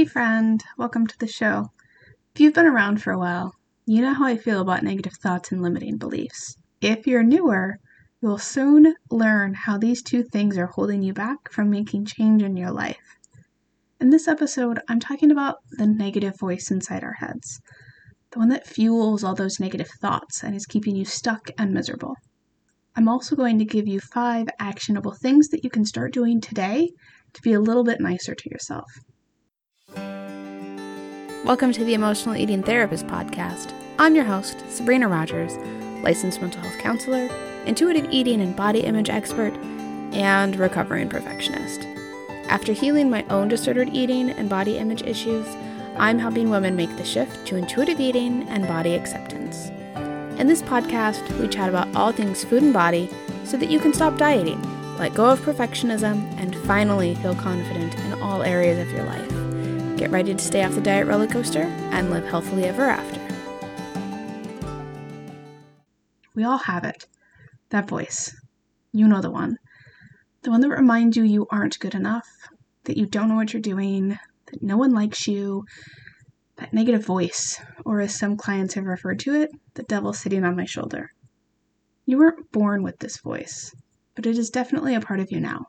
Hey, friend, welcome to the show. If you've been around for a while, you know how I feel about negative thoughts and limiting beliefs. If you're newer, you'll soon learn how these two things are holding you back from making change in your life. In this episode, I'm talking about the negative voice inside our heads, the one that fuels all those negative thoughts and is keeping you stuck and miserable. I'm also going to give you five actionable things that you can start doing today to be a little bit nicer to yourself. Welcome to the Emotional Eating Therapist Podcast. I'm your host, Sabrina Rogers, licensed mental health counselor, intuitive eating and body image expert, and recovering perfectionist. After healing my own disordered eating and body image issues, I'm helping women make the shift to intuitive eating and body acceptance. In this podcast, we chat about all things food and body so that you can stop dieting, let go of perfectionism, and finally feel confident in all areas of your life. Get ready to stay off the diet roller coaster and live healthily ever after. We all have it. That voice. You know the one. The one that reminds you you aren't good enough, that you don't know what you're doing, that no one likes you, that negative voice, or as some clients have referred to it, the devil sitting on my shoulder. You weren't born with this voice, but it is definitely a part of you now.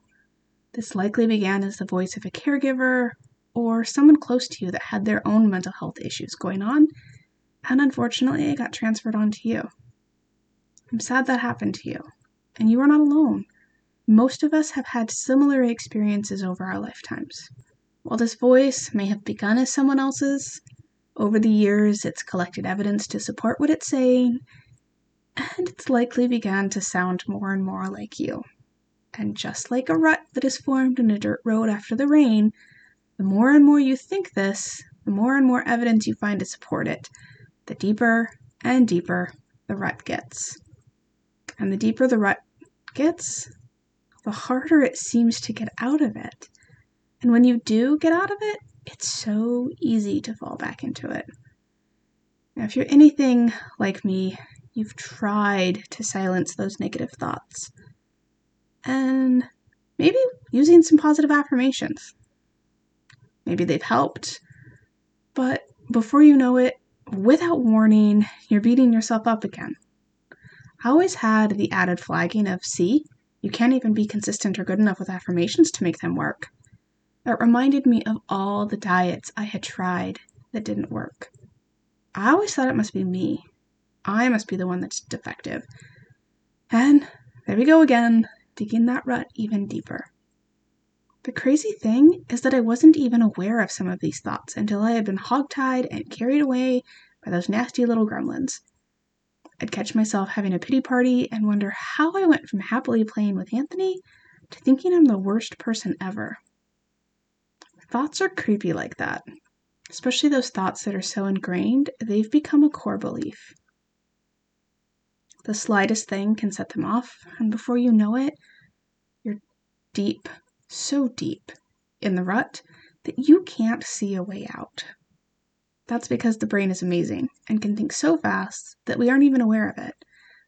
This likely began as the voice of a caregiver or someone close to you that had their own mental health issues going on, and unfortunately it got transferred onto you. I'm sad that happened to you, and you are not alone. Most of us have had similar experiences over our lifetimes. While this voice may have begun as someone else's, over the years, it's collected evidence to support what it's saying, and it's likely began to sound more and more like you. And just like a rut that is formed in a dirt road after the rain, the more and more you think this, the more and more evidence you find to support it, the deeper and deeper the rut gets. And the deeper the rut gets, the harder it seems to get out of it. And when you do get out of it, it's so easy to fall back into it. Now, if you're anything like me, you've tried to silence those negative thoughts. And maybe using some positive affirmations. Maybe they've helped, but before you know it, without warning, you're beating yourself up again. I always had the added flagging of, see, you can't even be consistent or good enough with affirmations to make them work. It reminded me of all the diets I had tried that didn't work. I always thought it must be me. I must be the one that's defective. And there we go again, digging that rut even deeper. The crazy thing is that I wasn't even aware of some of these thoughts until I had been hogtied and carried away by those nasty little gremlins. I'd catch myself having a pity party and wonder how I went from happily playing with Anthony to thinking I'm the worst person ever. Thoughts are creepy like that, especially those thoughts that are so ingrained they've become a core belief. The slightest thing can set them off, and before you know it, you're deep, so deep in the rut that you can't see a way out. That's because the brain is amazing and can think so fast that we aren't even aware of it.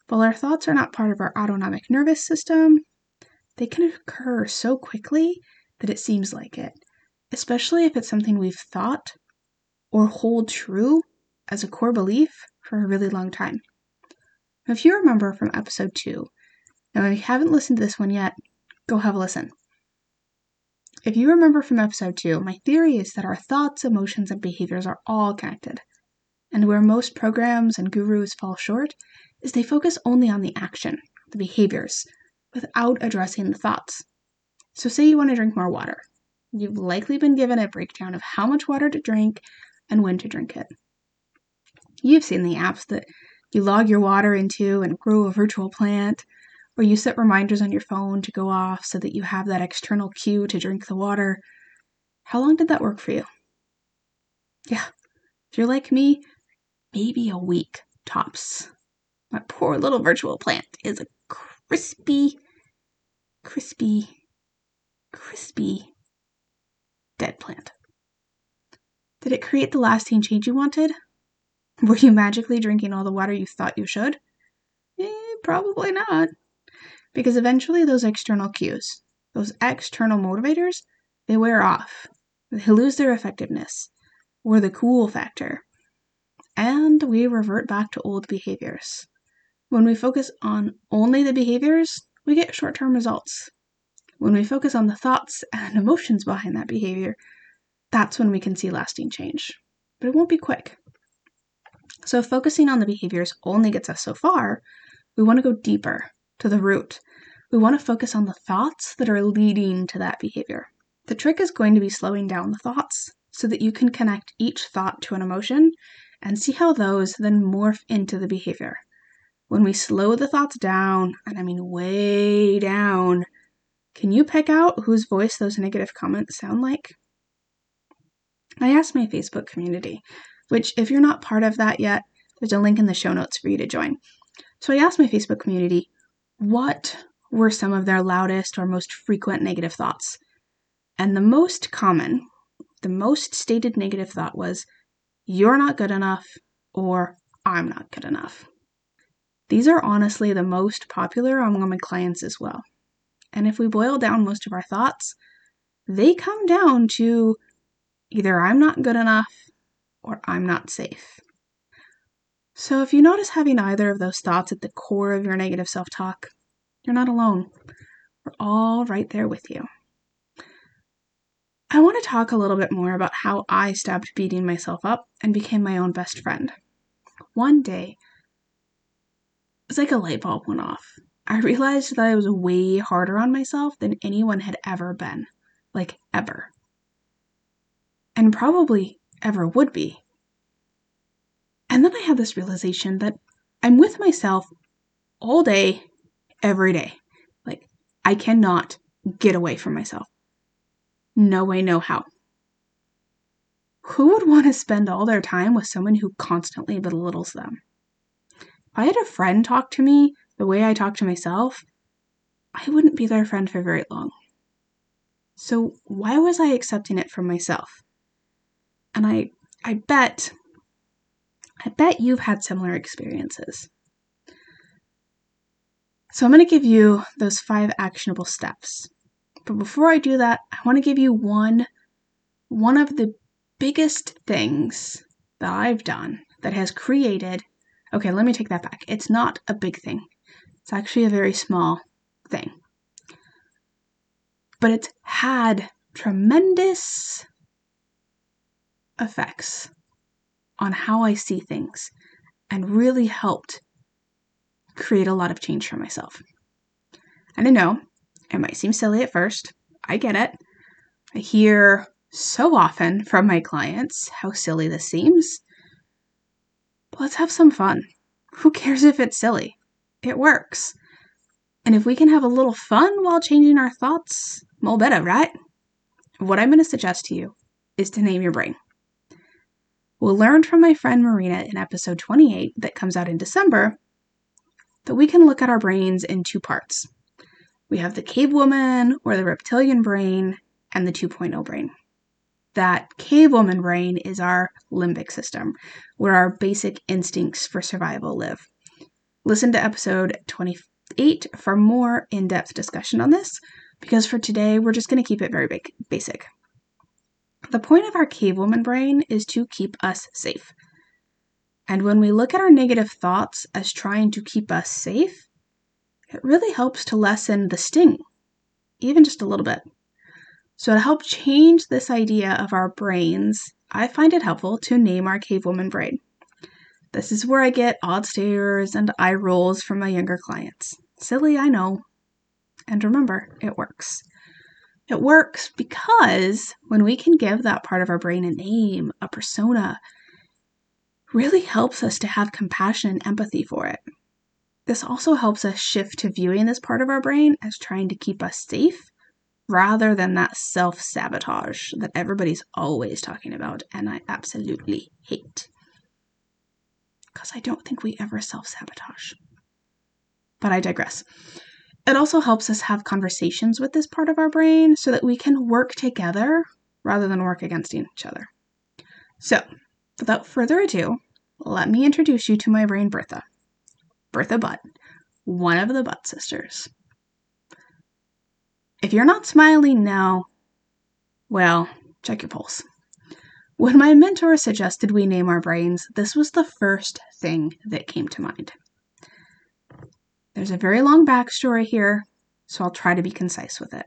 While our thoughts are not part of our autonomic nervous system, they can occur so quickly that it seems like it especially if it's something we've thought or hold true as a core belief for a really long time. If you remember from episode two, now if you haven't listened to this one yet, go have a listen. If you remember from episode two, my theory is that our thoughts, emotions, and behaviors are all connected. And where most programs and gurus fall short is they focus only on the action, the behaviors, without addressing the thoughts. So, say you want to drink more water. You've likely been given a breakdown of how much water to drink and when to drink it. You've seen the apps that you log your water into and grow a virtual plant, or you set reminders on your phone to go off so that you have that external cue to drink the water. How long did that work for you? Yeah, if you're like me, maybe a week tops. My poor little virtual plant is a crispy, crispy, crispy dead plant. Did it create the lasting change you wanted? Were you magically drinking all the water you thought you should? Eh, probably not. Because eventually those external cues, those external motivators, they wear off. they lose their effectiveness or the cool factor, and we revert back to old behaviors. When we focus on only the behaviors, we get short term results. When we focus on the thoughts and emotions behind that behavior, that's when we can see lasting change. But it won't be quick. So, if focusing on the behaviors only gets us so far, we want to go deeper to the root. We want to focus on the thoughts that are leading to that behavior. The trick is going to be slowing down the thoughts so that you can connect each thought to an emotion and see how those then morph into the behavior. When we slow the thoughts down, and I mean way down, can you pick out whose voice those negative comments sound like? I asked my Facebook community, which, if you're not part of that yet, there's a link in the show notes for you to join. So I asked my Facebook community what were some of their loudest or most frequent negative thoughts. And the most common, the most stated negative thought was, You're not good enough, or I'm not good enough. These are honestly the most popular among my clients as well. And if we boil down most of our thoughts, they come down to either I'm not good enough or I'm not safe. So if you notice having either of those thoughts at the core of your negative self talk, you're not alone. We're all right there with you. I want to talk a little bit more about how I stopped beating myself up and became my own best friend. One day, it's like a light bulb went off. I realized that I was way harder on myself than anyone had ever been. Like, ever. And probably ever would be. And then I had this realization that I'm with myself all day, every day. Like, I cannot get away from myself. No way, no how. Who would want to spend all their time with someone who constantly belittles them? If I had a friend talk to me the way I talk to myself, I wouldn't be their friend for very long. So why was I accepting it from myself? And I I bet I bet you've had similar experiences. So I'm going to give you those five actionable steps. But before I do that, I want to give you one one of the biggest things that I've done that has created Okay, let me take that back. It's not a big thing. It's actually a very small thing. But it's had tremendous effects on how I see things and really helped create a lot of change for myself. And I know it might seem silly at first. I get it. I hear so often from my clients how silly this seems. But let's have some fun. Who cares if it's silly? It works. And if we can have a little fun while changing our thoughts, more better, right? What I'm going to suggest to you is to name your brain. We'll learn from my friend Marina in episode 28 that comes out in December that we can look at our brains in two parts. We have the cave woman or the reptilian brain and the 2.0 brain that cavewoman brain is our limbic system, where our basic instincts for survival live. Listen to episode 28 for more in depth discussion on this, because for today, we're just going to keep it very basic. The point of our cavewoman brain is to keep us safe. And when we look at our negative thoughts as trying to keep us safe, it really helps to lessen the sting, even just a little bit. So, to help change this idea of our brains, I find it helpful to name our cavewoman brain. This is where I get odd stares and eye rolls from my younger clients. Silly, I know. And remember, it works. It works because when we can give that part of our brain a name, a persona, really helps us to have compassion and empathy for it. This also helps us shift to viewing this part of our brain as trying to keep us safe rather than that self sabotage that everybody's always talking about and I absolutely hate. Because I don't think we ever self sabotage. But I digress. It also helps us have conversations with this part of our brain so that we can work together rather than work against each other. So, without further ado, let me introduce you to my brain, Bertha. Bertha Butt, one of the Butt sisters. If you're not smiling now, well, check your pulse. When my mentor suggested we name our brains, this was the first thing that came to mind. There's a very long backstory here, so I'll try to be concise with it.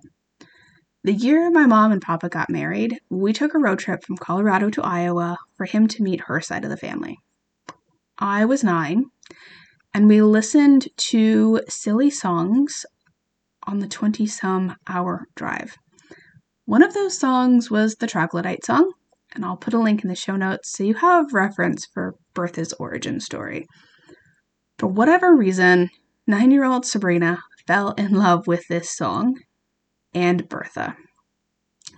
The year my mom and papa got married, we took a road trip from Colorado to Iowa for him to meet her side of the family. I was nine, and we listened to silly songs on the 20 some hour drive. One of those songs was the Troglodyte song, and I'll put a link in the show notes so you have reference for Bertha's origin story. For whatever reason, nine year old Sabrina fell in love with this song and Bertha.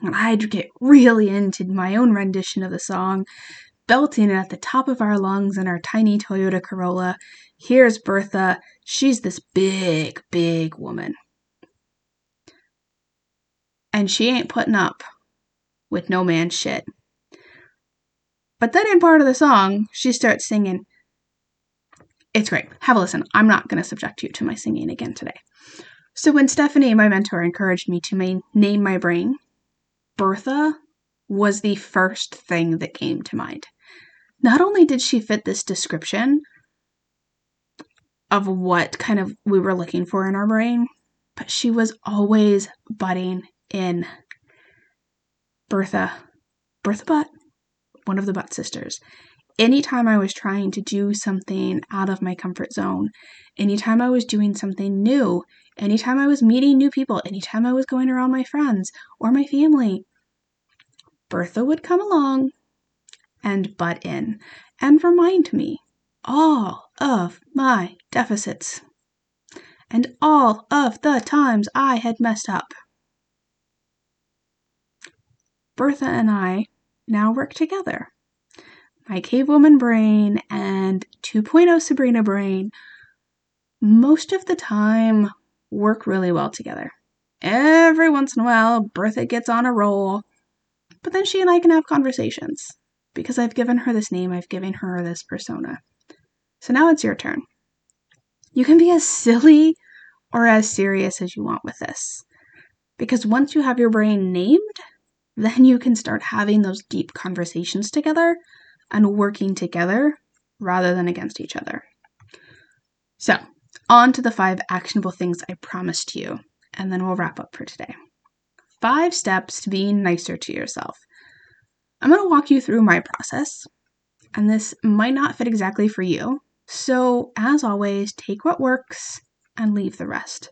And I'd get really into my own rendition of the song, belting it at the top of our lungs in our tiny Toyota Corolla. Here's Bertha. She's this big, big woman. And she ain't putting up with no man's shit. But then in part of the song, she starts singing. It's great. Have a listen. I'm not going to subject you to my singing again today. So when Stephanie, my mentor, encouraged me to main, name my brain, Bertha was the first thing that came to mind. Not only did she fit this description of what kind of we were looking for in our brain, but she was always butting in. Bertha, Bertha Butt, one of the Butt sisters. Anytime I was trying to do something out of my comfort zone, anytime I was doing something new, anytime I was meeting new people, anytime I was going around my friends or my family, Bertha would come along and butt in and remind me all of my deficits and all of the times I had messed up. Bertha and I now work together. My cavewoman brain and 2.0 Sabrina brain most of the time work really well together. Every once in a while, Bertha gets on a roll, but then she and I can have conversations. Because I've given her this name, I've given her this persona. So now it's your turn. You can be as silly or as serious as you want with this. Because once you have your brain named, then you can start having those deep conversations together and working together rather than against each other. So, on to the five actionable things I promised you, and then we'll wrap up for today. Five steps to being nicer to yourself. I'm going to walk you through my process, and this might not fit exactly for you. So, as always, take what works and leave the rest.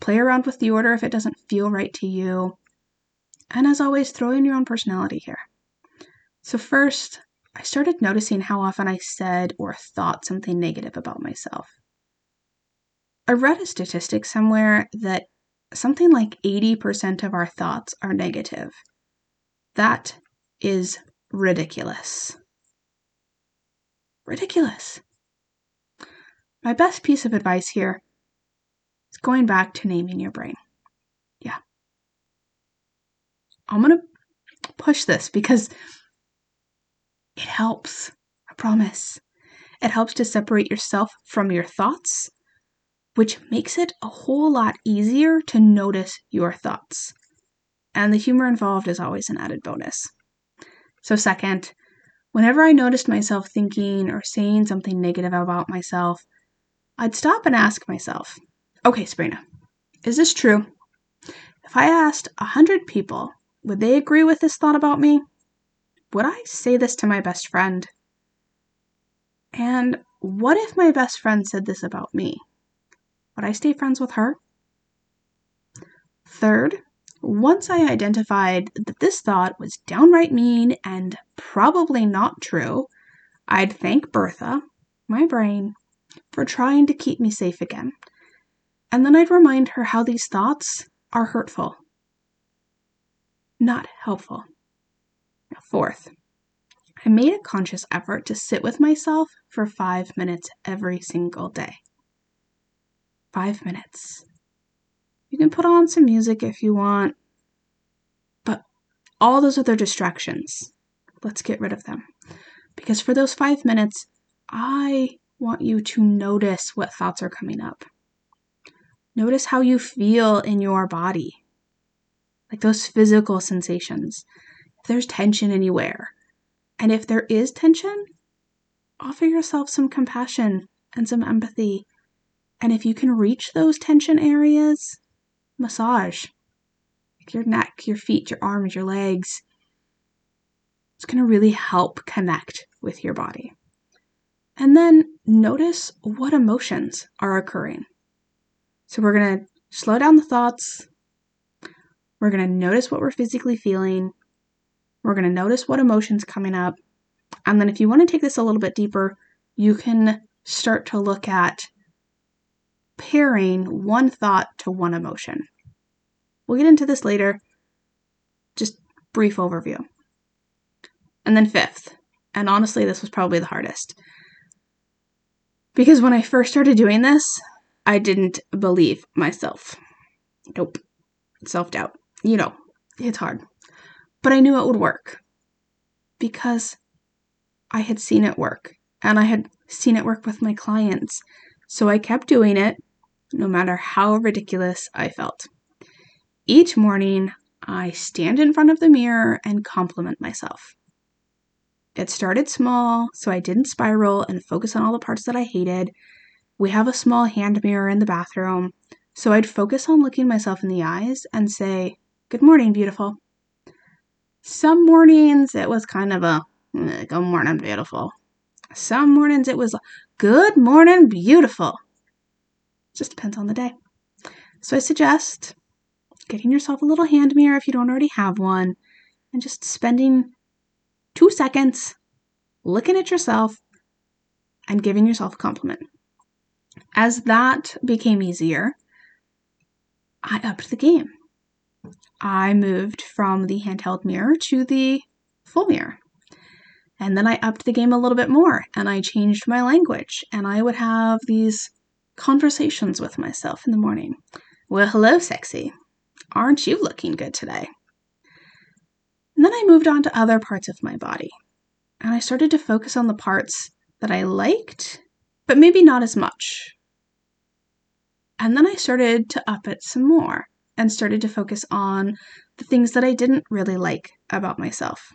Play around with the order if it doesn't feel right to you. And as always, throw in your own personality here. So, first, I started noticing how often I said or thought something negative about myself. I read a statistic somewhere that something like 80% of our thoughts are negative. That is ridiculous. Ridiculous. My best piece of advice here is going back to naming your brain. Yeah. I'm going to push this because it helps. I promise. It helps to separate yourself from your thoughts, which makes it a whole lot easier to notice your thoughts. And the humor involved is always an added bonus. So, second, whenever I noticed myself thinking or saying something negative about myself, I'd stop and ask myself, okay, Sabrina, is this true? If I asked a hundred people would they agree with this thought about me? Would I say this to my best friend? And what if my best friend said this about me? Would I stay friends with her? Third, once I identified that this thought was downright mean and probably not true, I'd thank Bertha, my brain, for trying to keep me safe again. And then I'd remind her how these thoughts are hurtful not helpful. Fourth, I made a conscious effort to sit with myself for five minutes every single day. Five minutes. You can put on some music if you want, but all those other distractions, let's get rid of them. Because for those five minutes, I want you to notice what thoughts are coming up. Notice how you feel in your body like those physical sensations. There's tension anywhere. And if there is tension, offer yourself some compassion and some empathy. And if you can reach those tension areas, massage your neck, your feet, your arms, your legs. It's going to really help connect with your body. And then notice what emotions are occurring. So we're going to slow down the thoughts. We're going to notice what we're physically feeling. We're going to notice what emotions coming up. And then if you want to take this a little bit deeper, you can start to look at pairing one thought to one emotion. We'll get into this later. Just brief overview. And then fifth, and honestly, this was probably the hardest. Because when I first started doing this, I didn't believe myself. Nope. Self doubt. You know, it's hard. But I knew it would work because I had seen it work and I had seen it work with my clients. So I kept doing it no matter how ridiculous I felt. Each morning, I stand in front of the mirror and compliment myself. It started small, so I didn't spiral and focus on all the parts that I hated. We have a small hand mirror in the bathroom, so I'd focus on looking myself in the eyes and say, Good morning, beautiful. Some mornings it was kind of a eh, Good morning, beautiful. Some mornings it was Good morning, beautiful. Just depends on the day. So I suggest getting yourself a little hand mirror if you don't already have one, and just spending two seconds looking at yourself and giving yourself a compliment. As that became easier, I upped the game. I moved from the handheld mirror to the full mirror. And then I upped the game a little bit more and I changed my language. And I would have these conversations with myself in the morning. Well, hello, sexy. Aren't you looking good today? And then I moved on to other parts of my body. And I started to focus on the parts that I liked, but maybe not as much. And then I started to up it some more and started to focus on the things that I didn't really like about myself.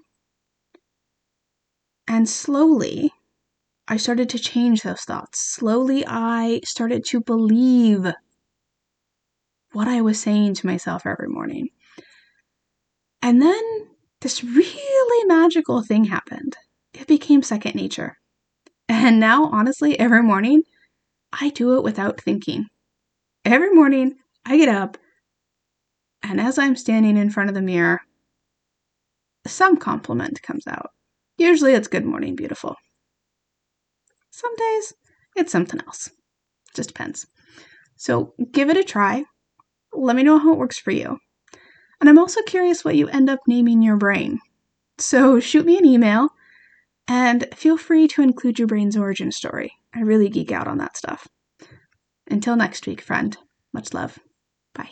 And slowly, I started to change those thoughts. Slowly, I started to believe what I was saying to myself every morning. And then this really magical thing happened. It became second nature. And now, honestly, every morning, I do it without thinking. Every morning, I get up, and as I'm standing in front of the mirror, some compliment comes out. Usually it's good morning, beautiful. Some days it's something else. Just depends. So give it a try. Let me know how it works for you. And I'm also curious what you end up naming your brain. So shoot me an email and feel free to include your brain's origin story. I really geek out on that stuff. Until next week, friend, much love. Bye.